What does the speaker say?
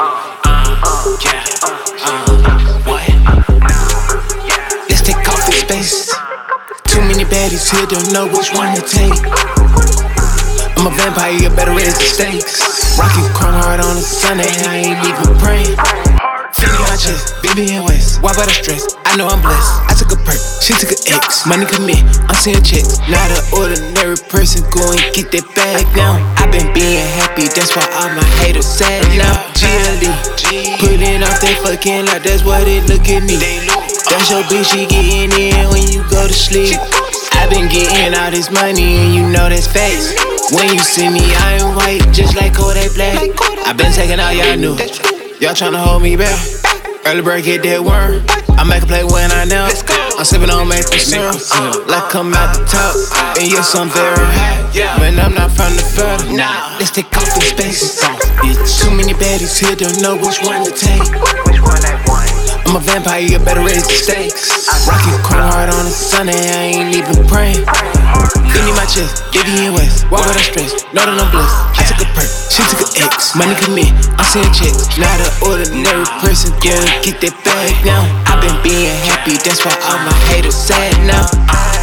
Uh? Uh, uh? Uh. Uh? Let's take off space. Too many baddies here, don't know which one to take. I'm a vampire, better raise the stakes. Rockin' crown hard on a Sunday, I ain't even praying. Chest, and West. Why about the stress? I know I'm blessed. I took a perk, she took an X. Money commit, I'm seeing checks. Not an ordinary person, go and get that bag now. i been being happy, that's why all my haters sad now. GLE, putting off that fucking like that's what they look at me. That's your bitch, she getting in when you go to sleep. i been getting all this money and you know that's facts. When you see me, I ain't white, just like Kodak Black. i been taking all y'all new. Y'all tryna hold me back. Early bird get that worm. I make a play when I know. I'm sipping on maple syrup. Like come out the top. And yes, I'm very high. But I'm not from the further. Nah, let's take off in spaces. Too many baddies here, don't know which one to take. Which one? I'm a vampire, you better raise the stakes. Rockin' crown hard on a Sunday, I ain't even praying. Give me my chest, Diddy and West. Why would I stress? Know that I'm blessed. I took a perk, she took an X. Money commit, I'm seeing checks. Not an ordinary person, yeah, get that bag now. i been being happy, that's why all my haters sad now.